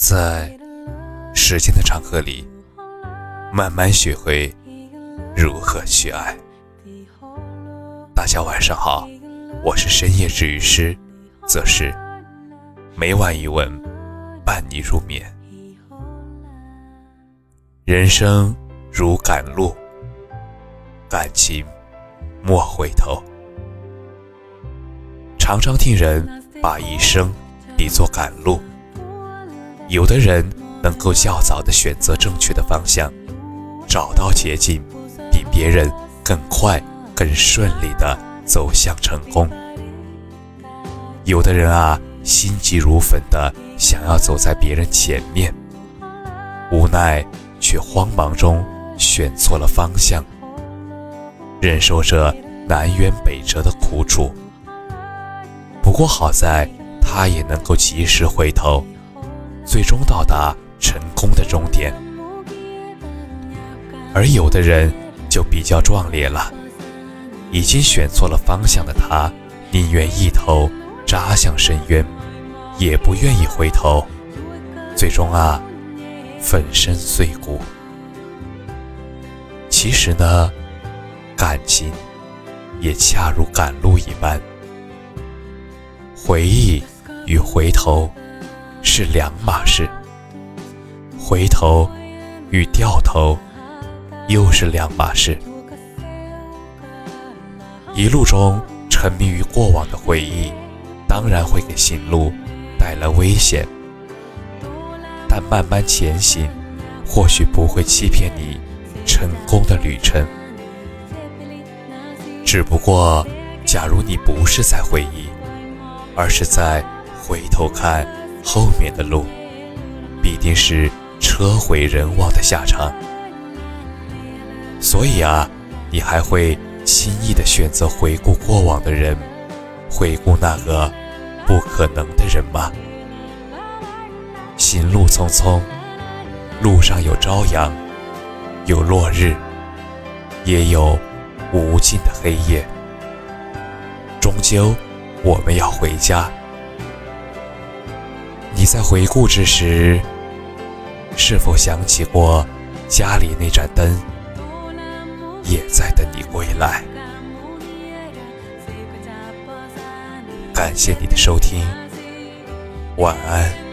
在时间的长河里，慢慢学会如何去爱。大家晚上好，我是深夜治愈师，则是每晚一问伴你入眠。人生如赶路，感情莫回头。常常听人把一生比作赶路。有的人能够较早的选择正确的方向，找到捷径，比别人更快、更顺利的走向成功。有的人啊，心急如焚的想要走在别人前面，无奈却慌忙中选错了方向，忍受着南辕北辙的苦楚。不过好在他也能够及时回头。最终到达成功的终点，而有的人就比较壮烈了。已经选错了方向的他，宁愿一头扎向深渊，也不愿意回头。最终啊，粉身碎骨。其实呢，感情也恰如赶路一般，回忆与回头。是两码事，回头与掉头又是两码事。一路中沉迷于过往的回忆，当然会给行路带来危险，但慢慢前行，或许不会欺骗你成功的旅程。只不过，假如你不是在回忆，而是在回头看。后面的路必定是车毁人亡的下场，所以啊，你还会轻易的选择回顾过往的人，回顾那个不可能的人吗？行路匆匆，路上有朝阳，有落日，也有无尽的黑夜，终究我们要回家。你在回顾之时，是否想起过家里那盏灯，也在等你归来？感谢你的收听，晚安。